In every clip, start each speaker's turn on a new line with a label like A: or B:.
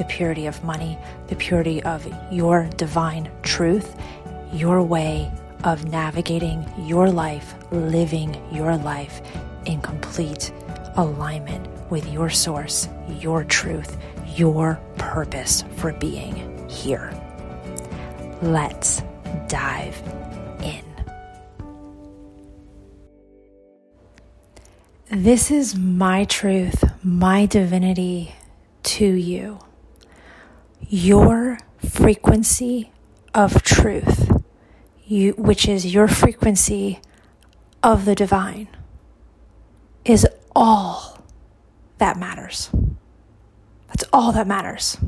A: the purity of money, the purity of your divine truth, your way of navigating your life, living your life in complete alignment with your source, your truth, your purpose for being here. Let's dive in. This is my truth, my divinity, to you your frequency of truth, you, which is your frequency of the divine, is all that matters. That's all that matters.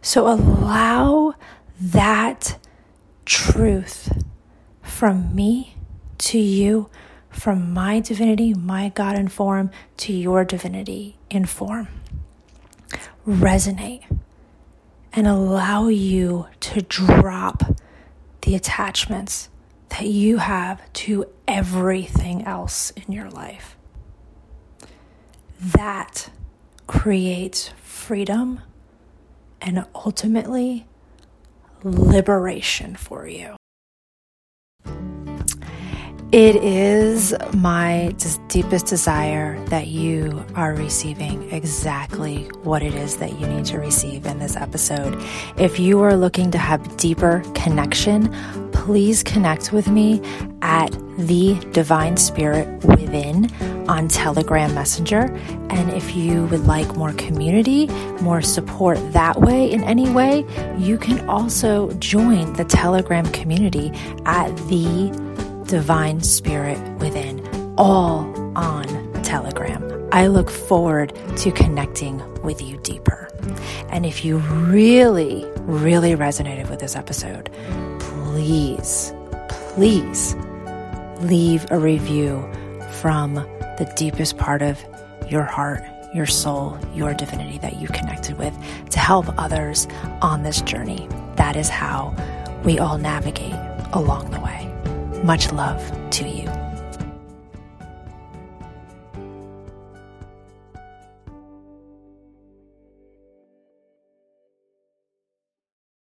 A: So allow that truth from me to you, from my divinity, my God in form, to your divinity in form resonate and allow you to drop the attachments that you have to everything else in your life. That creates freedom and ultimately liberation for you. It is my deepest desire that you are receiving exactly what it is that you need to receive in this episode. If you are looking to have deeper connection, please connect with me at the Divine Spirit Within on Telegram Messenger. And if you would like more community, more support that way in any way, you can also join the Telegram community at the divine spirit within, all on Telegram. I look forward to connecting with you deeper. And if you really, really resonated with this episode, please, please leave a review from the deepest part of your heart, your soul, your divinity that you connected with to help others on this journey. That is how we all navigate along the way. Much love to you.